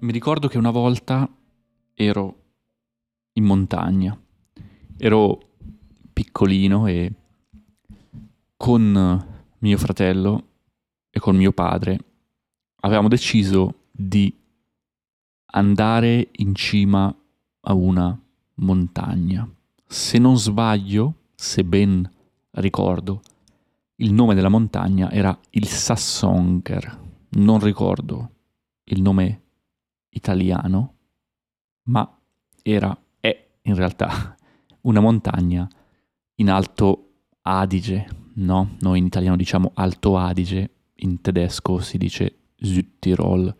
mi ricordo che una volta ero in montagna, ero piccolino e con mio fratello e con mio padre avevamo deciso di andare in cima a una montagna. Se non sbaglio, se ben ricordo, il nome della montagna era il Sassonger. Non ricordo il nome italiano, ma era, è in realtà una montagna in Alto Adige, no? Noi in italiano diciamo Alto Adige, in tedesco si dice Südtirol,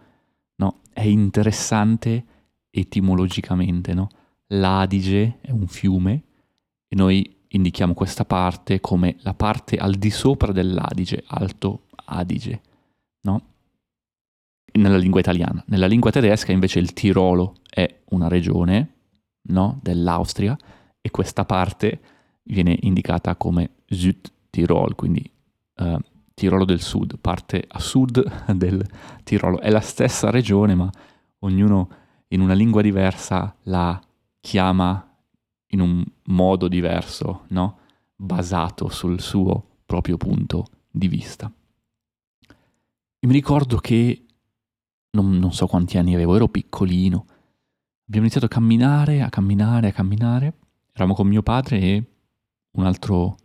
no? È interessante etimologicamente, no? L'Adige è un fiume e noi indichiamo questa parte come la parte al di sopra dell'Adige, Alto Adige, no? Nella lingua italiana. Nella lingua tedesca invece il Tirolo è una regione, no? Dell'Austria e questa parte viene indicata come Südtirol, quindi uh, Tirolo del Sud, parte a sud del Tirolo. È la stessa regione, ma ognuno in una lingua diversa la chiama in un modo diverso, no? basato sul suo proprio punto di vista. Mi ricordo che non, non so quanti anni avevo, ero piccolino. Abbiamo iniziato a camminare, a camminare, a camminare. Eravamo con mio padre e un altro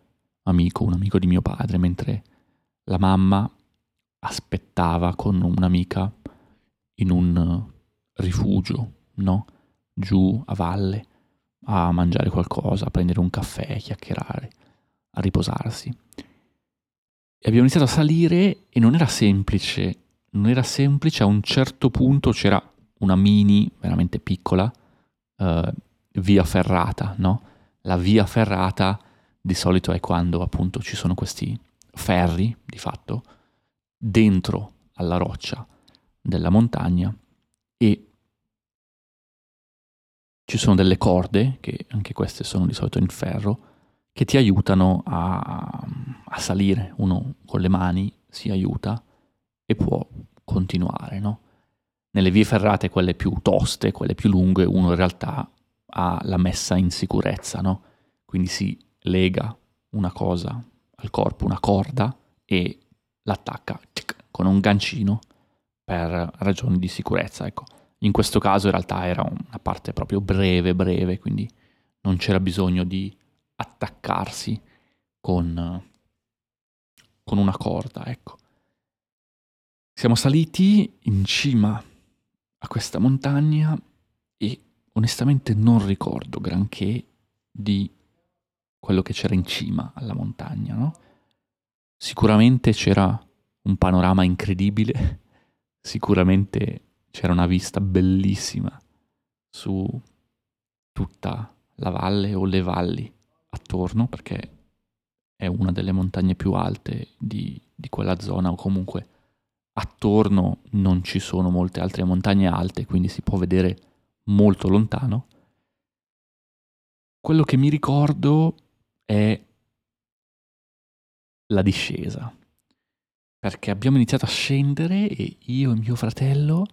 amico, un amico di mio padre, mentre la mamma aspettava con un'amica in un rifugio, no? Giù a valle a mangiare qualcosa, a prendere un caffè, a chiacchierare, a riposarsi. E abbiamo iniziato a salire e non era semplice, non era semplice, a un certo punto c'era una mini, veramente piccola, uh, via ferrata, no? La via ferrata di solito è quando appunto ci sono questi ferri, di fatto, dentro alla roccia della montagna e ci sono delle corde, che anche queste sono di solito in ferro, che ti aiutano a, a salire. Uno con le mani si aiuta e può continuare, no? Nelle vie ferrate, quelle più toste, quelle più lunghe, uno in realtà ha la messa in sicurezza, no? Quindi si lega una cosa al corpo, una corda, e l'attacca con un gancino per ragioni di sicurezza, ecco. In questo caso in realtà era una parte proprio breve, breve, quindi non c'era bisogno di attaccarsi con, con una corda, ecco. Siamo saliti in cima a questa montagna e onestamente non ricordo granché di quello che c'era in cima alla montagna, no? Sicuramente c'era un panorama incredibile, sicuramente c'era una vista bellissima su tutta la valle o le valli attorno perché è una delle montagne più alte di, di quella zona o comunque attorno non ci sono molte altre montagne alte quindi si può vedere molto lontano. Quello che mi ricordo è la discesa perché abbiamo iniziato a scendere e io e mio fratello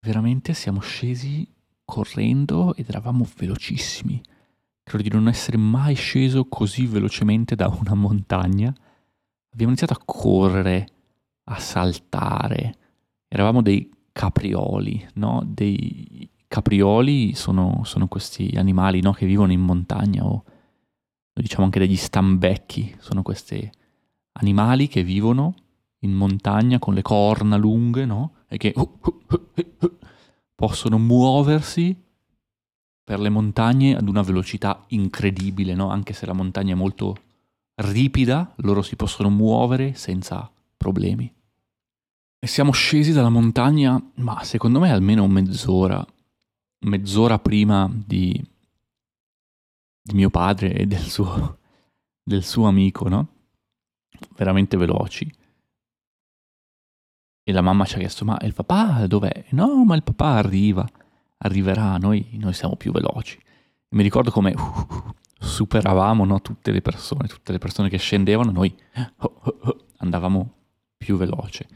veramente siamo scesi correndo ed eravamo velocissimi. Credo di non essere mai sceso così velocemente da una montagna. Abbiamo iniziato a correre, a saltare. Eravamo dei caprioli, no? Dei caprioli sono, sono questi animali no? che vivono in montagna o diciamo anche degli stambecchi. Sono questi animali che vivono in montagna con le corna lunghe, no? E che uh, uh, uh, possono muoversi per le montagne ad una velocità incredibile, no? Anche se la montagna è molto ripida, loro si possono muovere senza problemi. E siamo scesi dalla montagna, ma secondo me almeno mezz'ora, mezz'ora prima di, di mio padre e del suo, del suo amico, no? Veramente veloci. E la mamma ci ha chiesto, ma il papà dov'è? No, ma il papà arriva, arriverà, noi, noi siamo più veloci. E mi ricordo come uh, superavamo no, tutte le persone, tutte le persone che scendevano, noi uh, uh, andavamo più veloce.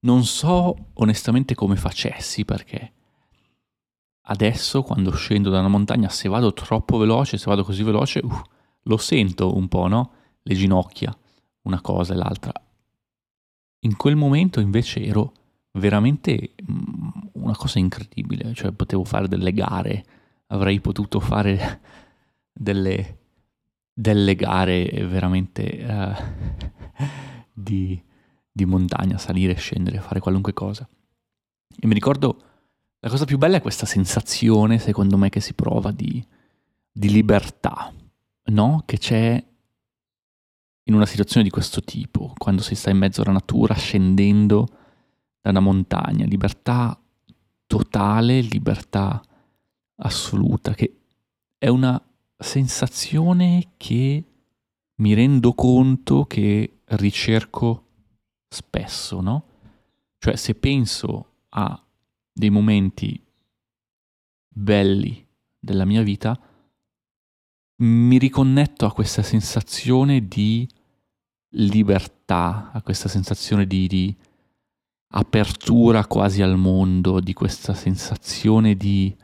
Non so onestamente come facessi perché adesso quando scendo da una montagna, se vado troppo veloce, se vado così veloce, uh, lo sento un po', no? Le ginocchia, una cosa e l'altra. In quel momento invece ero veramente mm, una cosa incredibile, cioè potevo fare delle gare, avrei potuto fare delle, delle gare veramente uh, di, di montagna, salire, scendere, fare qualunque cosa. E mi ricordo, la cosa più bella è questa sensazione, secondo me, che si prova di, di libertà, no? Che c'è in una situazione di questo tipo, quando si sta in mezzo alla natura, scendendo da una montagna, libertà totale, libertà assoluta, che è una sensazione che mi rendo conto che ricerco spesso, no? Cioè se penso a dei momenti belli della mia vita, mi riconnetto a questa sensazione di libertà, a questa sensazione di, di apertura quasi al mondo, di questa sensazione di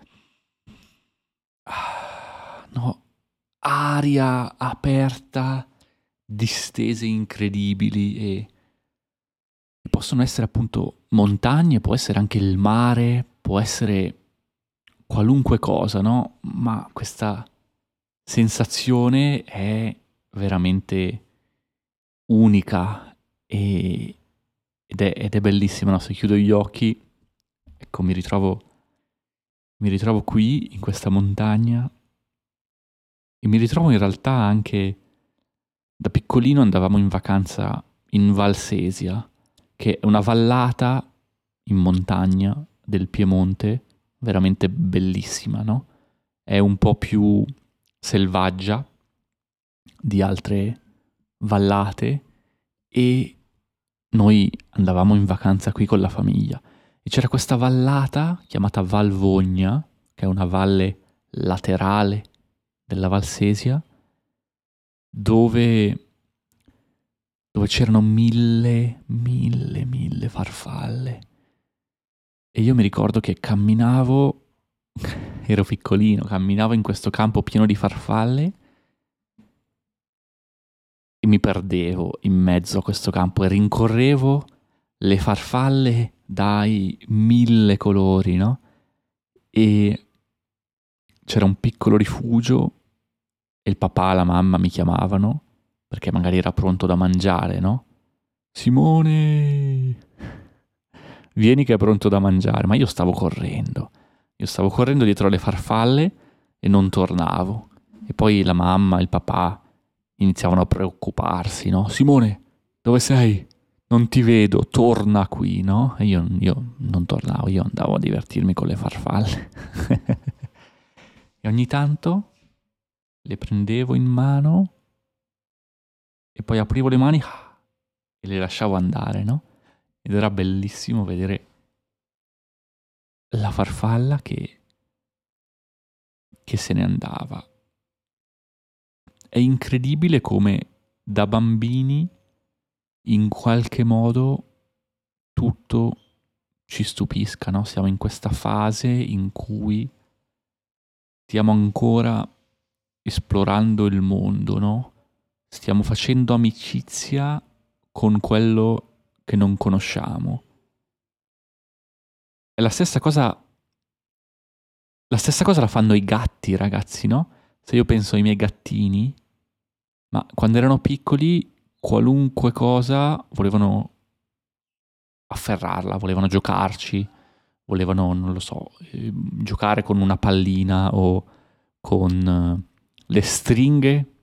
ah, no, aria aperta, distese incredibili e possono essere appunto montagne, può essere anche il mare, può essere qualunque cosa, no? Ma questa sensazione è veramente unica e, ed, è, ed, è, bellissima, no? Se chiudo gli occhi, ecco, mi ritrovo, mi ritrovo qui, in questa montagna, e mi ritrovo in realtà anche, da piccolino andavamo in vacanza in Valsesia, che è una vallata in montagna del Piemonte, veramente bellissima, no? È un po' più selvaggia di altre vallate e noi andavamo in vacanza qui con la famiglia e c'era questa vallata chiamata Valvogna, che è una valle laterale della Valsesia, dove dove c'erano mille, mille, mille farfalle. E io mi ricordo che camminavo, ero piccolino, camminavo in questo campo pieno di farfalle e mi perdevo in mezzo a questo campo e rincorrevo le farfalle dai mille colori, no? E c'era un piccolo rifugio e il papà e la mamma mi chiamavano perché magari era pronto da mangiare, no? Simone, vieni che è pronto da mangiare, ma io stavo correndo, io stavo correndo dietro le farfalle e non tornavo. E poi la mamma, il papà iniziavano a preoccuparsi, no? Simone, dove sei? Non ti vedo, torna qui, no? E io, io non tornavo, io andavo a divertirmi con le farfalle. e ogni tanto le prendevo in mano e poi aprivo le mani ah, e le lasciavo andare, no? Ed era bellissimo vedere la farfalla che, che se ne andava. È incredibile come da bambini in qualche modo tutto ci stupisca, no? Siamo in questa fase in cui stiamo ancora esplorando il mondo, no? Stiamo facendo amicizia con quello che non conosciamo. E la stessa cosa la stessa cosa la fanno i gatti, ragazzi, no? Se io penso ai miei gattini, ma quando erano piccoli qualunque cosa volevano afferrarla, volevano giocarci, volevano, non lo so, eh, giocare con una pallina o con eh, le stringhe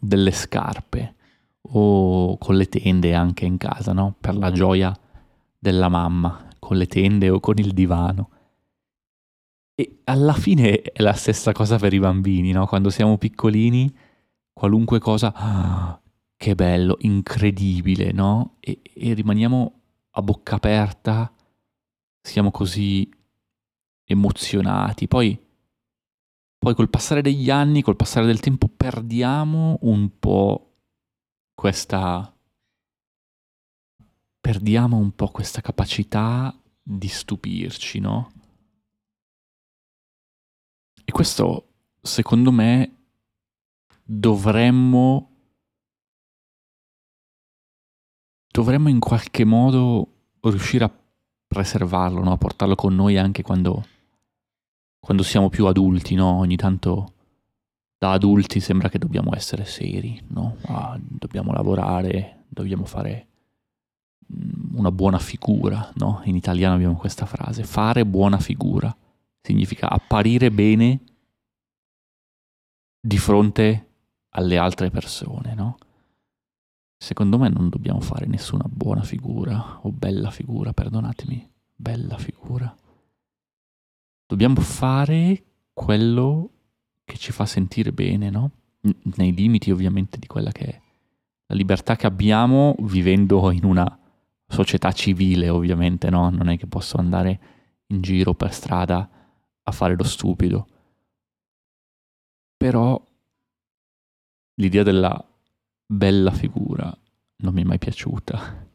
delle scarpe o con le tende anche in casa, no? Per la gioia della mamma, con le tende o con il divano. E alla fine è la stessa cosa per i bambini, no? Quando siamo piccolini, qualunque cosa, ah, che bello, incredibile, no? E, e rimaniamo a bocca aperta, siamo così emozionati. Poi poi col passare degli anni, col passare del tempo, perdiamo un po' questa... perdiamo un po' questa capacità di stupirci, no? E questo, secondo me, dovremmo dovremmo in qualche modo riuscire a preservarlo, no? a portarlo con noi anche quando, quando siamo più adulti, no? Ogni tanto da adulti sembra che dobbiamo essere seri, no? Ah, dobbiamo lavorare, dobbiamo fare mm, una buona figura, no? In italiano abbiamo questa frase, fare buona figura significa apparire bene di fronte alle altre persone, no? Secondo me non dobbiamo fare nessuna buona figura o bella figura, perdonatemi, bella figura. Dobbiamo fare quello che ci fa sentire bene, no? Nei limiti ovviamente di quella che è la libertà che abbiamo vivendo in una società civile, ovviamente, no? Non è che posso andare in giro per strada a fare lo stupido. Però l'idea della bella figura non mi è mai piaciuta.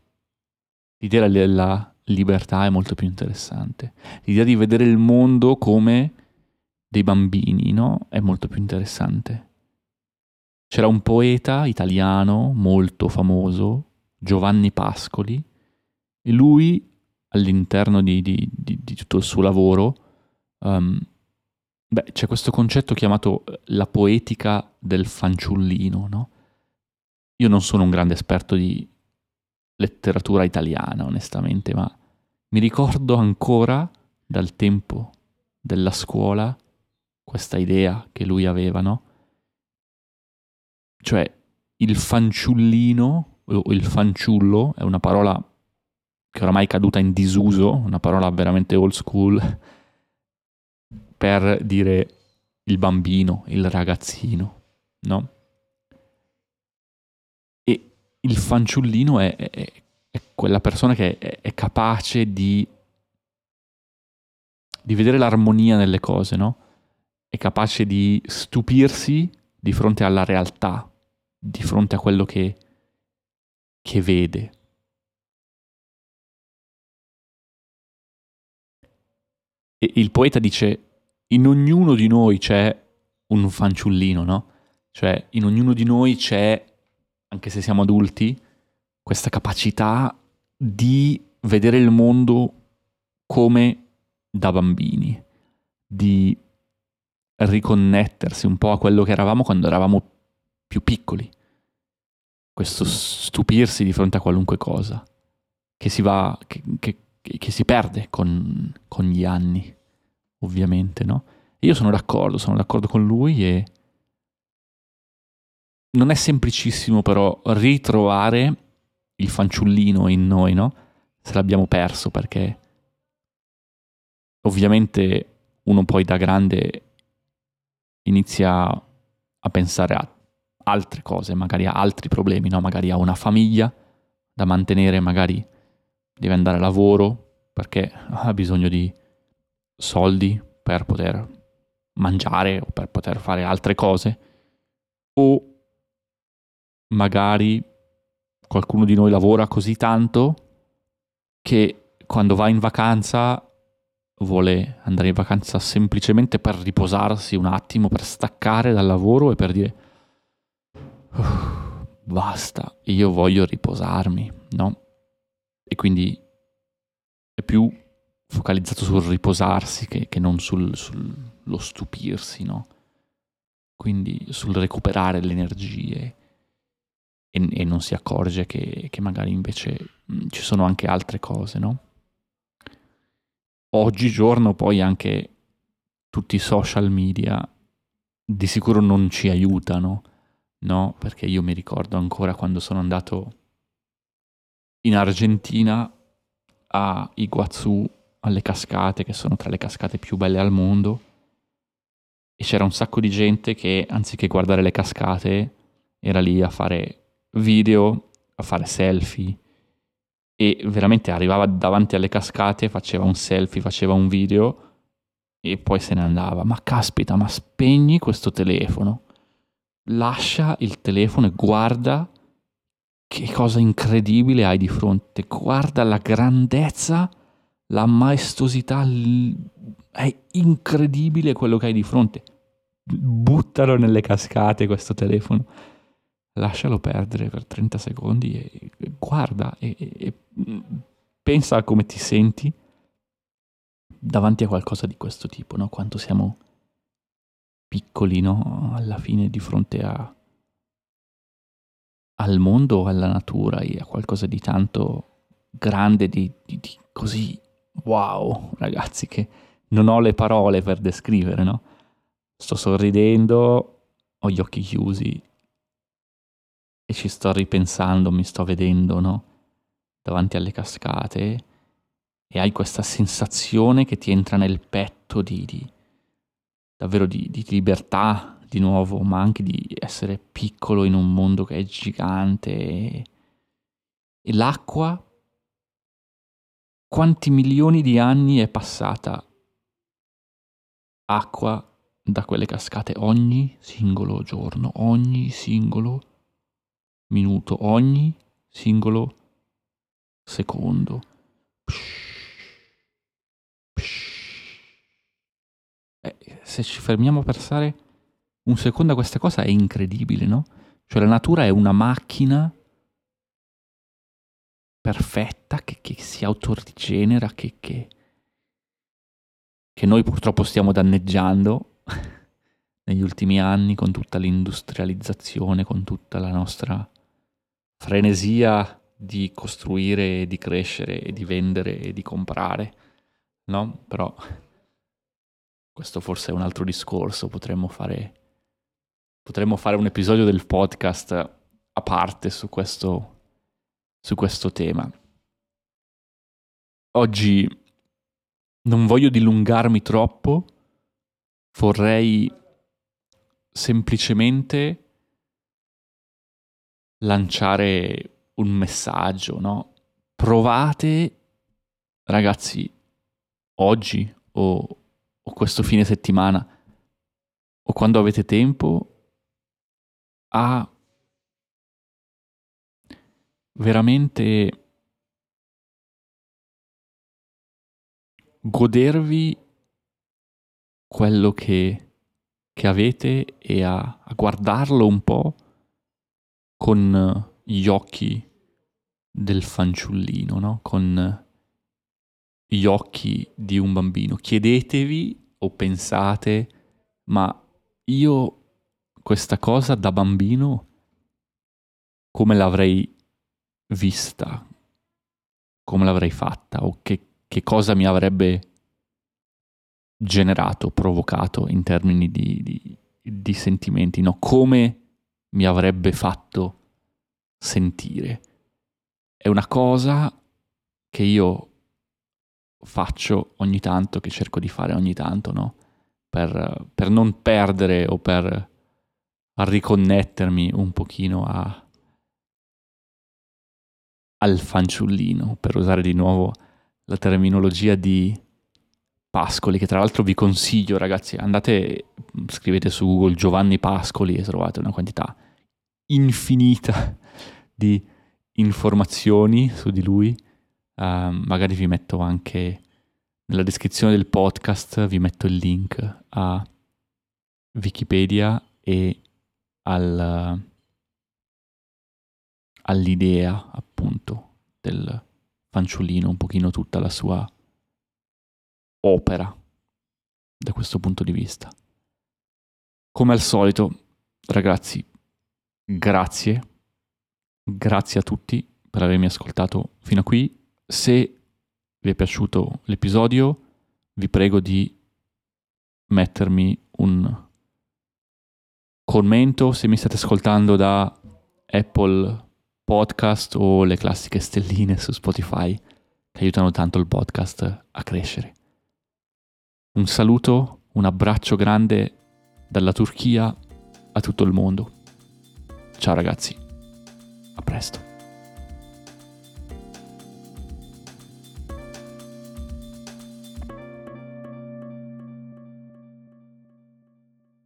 L'idea della libertà è molto più interessante. L'idea di vedere il mondo come dei bambini, no? È molto più interessante. C'era un poeta italiano molto famoso, Giovanni Pascoli, e lui all'interno di, di, di, di tutto il suo lavoro, um, beh, c'è questo concetto chiamato la poetica del fanciullino, no? Io non sono un grande esperto di letteratura italiana, onestamente, ma mi ricordo ancora dal tempo della scuola questa idea che lui aveva, no? Cioè, il fanciullino o il fanciullo è una parola che oramai è caduta in disuso, una parola veramente old school, per dire il bambino, il ragazzino, no? Il fanciullino è, è, è quella persona che è, è capace di, di, vedere l'armonia nelle cose, no? È capace di stupirsi di fronte alla realtà, di fronte a quello che, che vede. E il poeta dice, in ognuno di noi c'è un fanciullino, no? Cioè, in ognuno di noi c'è anche se siamo adulti, questa capacità di vedere il mondo come da bambini, di riconnettersi un po' a quello che eravamo quando eravamo più piccoli. Questo stupirsi di fronte a qualunque cosa che si va, che, che, che si perde con, con, gli anni, ovviamente, no? io sono d'accordo, sono d'accordo con lui e non è semplicissimo però ritrovare il fanciullino in noi, no? Se l'abbiamo perso perché ovviamente uno poi da grande inizia a pensare a altre cose, magari a altri problemi, no? Magari a una famiglia da mantenere, magari deve andare a lavoro perché ha bisogno di soldi per poter mangiare o per poter fare altre cose o magari qualcuno di noi lavora così tanto che quando va in vacanza vuole andare in vacanza semplicemente per riposarsi un attimo, per staccare dal lavoro e per dire basta, io voglio riposarmi, no? E quindi è più focalizzato sul riposarsi che, che non sullo sul, stupirsi, no? Quindi sul recuperare le energie e, e non si accorge che, che magari invece mm, ci sono anche altre cose, no? Oggigiorno poi anche tutti i social media di sicuro non ci aiutano, no? Perché io mi ricordo ancora quando sono andato in Argentina a Iguazú, alle cascate, che sono tra le cascate più belle al mondo, e c'era un sacco di gente che anziché guardare le cascate era lì a fare video, a fare selfie e veramente arrivava davanti alle cascate, faceva un selfie, faceva un video e poi se ne andava. Ma caspita, ma spegni questo telefono, lascia il telefono e guarda che cosa incredibile hai di fronte, guarda la grandezza, la maestosità, È incredibile quello che hai di fronte. Buttalo nelle cascate questo telefono. Lascialo perdere per 30 secondi e guarda e, e pensa a come ti senti davanti a qualcosa di questo tipo, no? Quanto siamo piccoli, no? Alla fine di fronte a, al mondo, alla natura e a qualcosa di tanto grande, di, di, di così wow, ragazzi, che non ho le parole per descrivere, no? Sto sorridendo, ho gli occhi chiusi e ci sto ripensando, mi sto vedendo, no? Davanti alle cascate e hai questa sensazione che ti entra nel petto di, di davvero di, di libertà di nuovo, ma anche di essere piccolo in un mondo che è gigante. E l'acqua, quanti milioni di anni è passata acqua da quelle cascate ogni singolo giorno, ogni singolo minuto, ogni singolo secondo. Eh, se ci fermiamo a pensare un secondo a questa cosa è incredibile, no? Cioè la natura è una macchina perfetta che, che si autorigenera, che, che, che noi purtroppo stiamo danneggiando negli ultimi anni con tutta l'industrializzazione, con tutta la nostra frenesia di costruire, di crescere, di vendere e di comprare, no? Però questo forse è un altro discorso, potremmo fare, potremmo fare un episodio del podcast a parte su questo, su questo tema. Oggi non voglio dilungarmi troppo, vorrei semplicemente lanciare un messaggio, no? Provate, ragazzi, oggi o o questo fine settimana o quando avete tempo a veramente godervi quello che, che avete e a, a, guardarlo un po' con gli occhi del fanciullino, no? con gli occhi di un bambino. Chiedetevi o pensate, ma io questa cosa da bambino come l'avrei vista, come l'avrei fatta o che, che cosa mi avrebbe generato, provocato in termini di, di, di sentimenti, no? come mi avrebbe fatto sentire. È una cosa che io faccio ogni tanto, che cerco di fare ogni tanto, no? Per, per non perdere o per riconnettermi un pochino a, al fanciullino, per usare di nuovo la terminologia di Pascoli, che tra l'altro vi consiglio, ragazzi, andate, scrivete su Google Giovanni Pascoli e trovate una quantità infinita di informazioni su di lui. Uh, magari vi metto anche nella descrizione del podcast, vi metto il link a Wikipedia e al, all'idea appunto del fanciullino, un pochino tutta la sua opera da questo punto di vista. Come al solito, ragazzi, grazie, grazie a tutti per avermi ascoltato fino a qui se vi è piaciuto l'episodio, vi prego di mettermi un commento se mi state ascoltando da Apple Podcast o le classiche stelline su Spotify che aiutano tanto il podcast a crescere. Un saluto, un abbraccio grande dalla Turchia a tutto il mondo. Ciao ragazzi, a presto.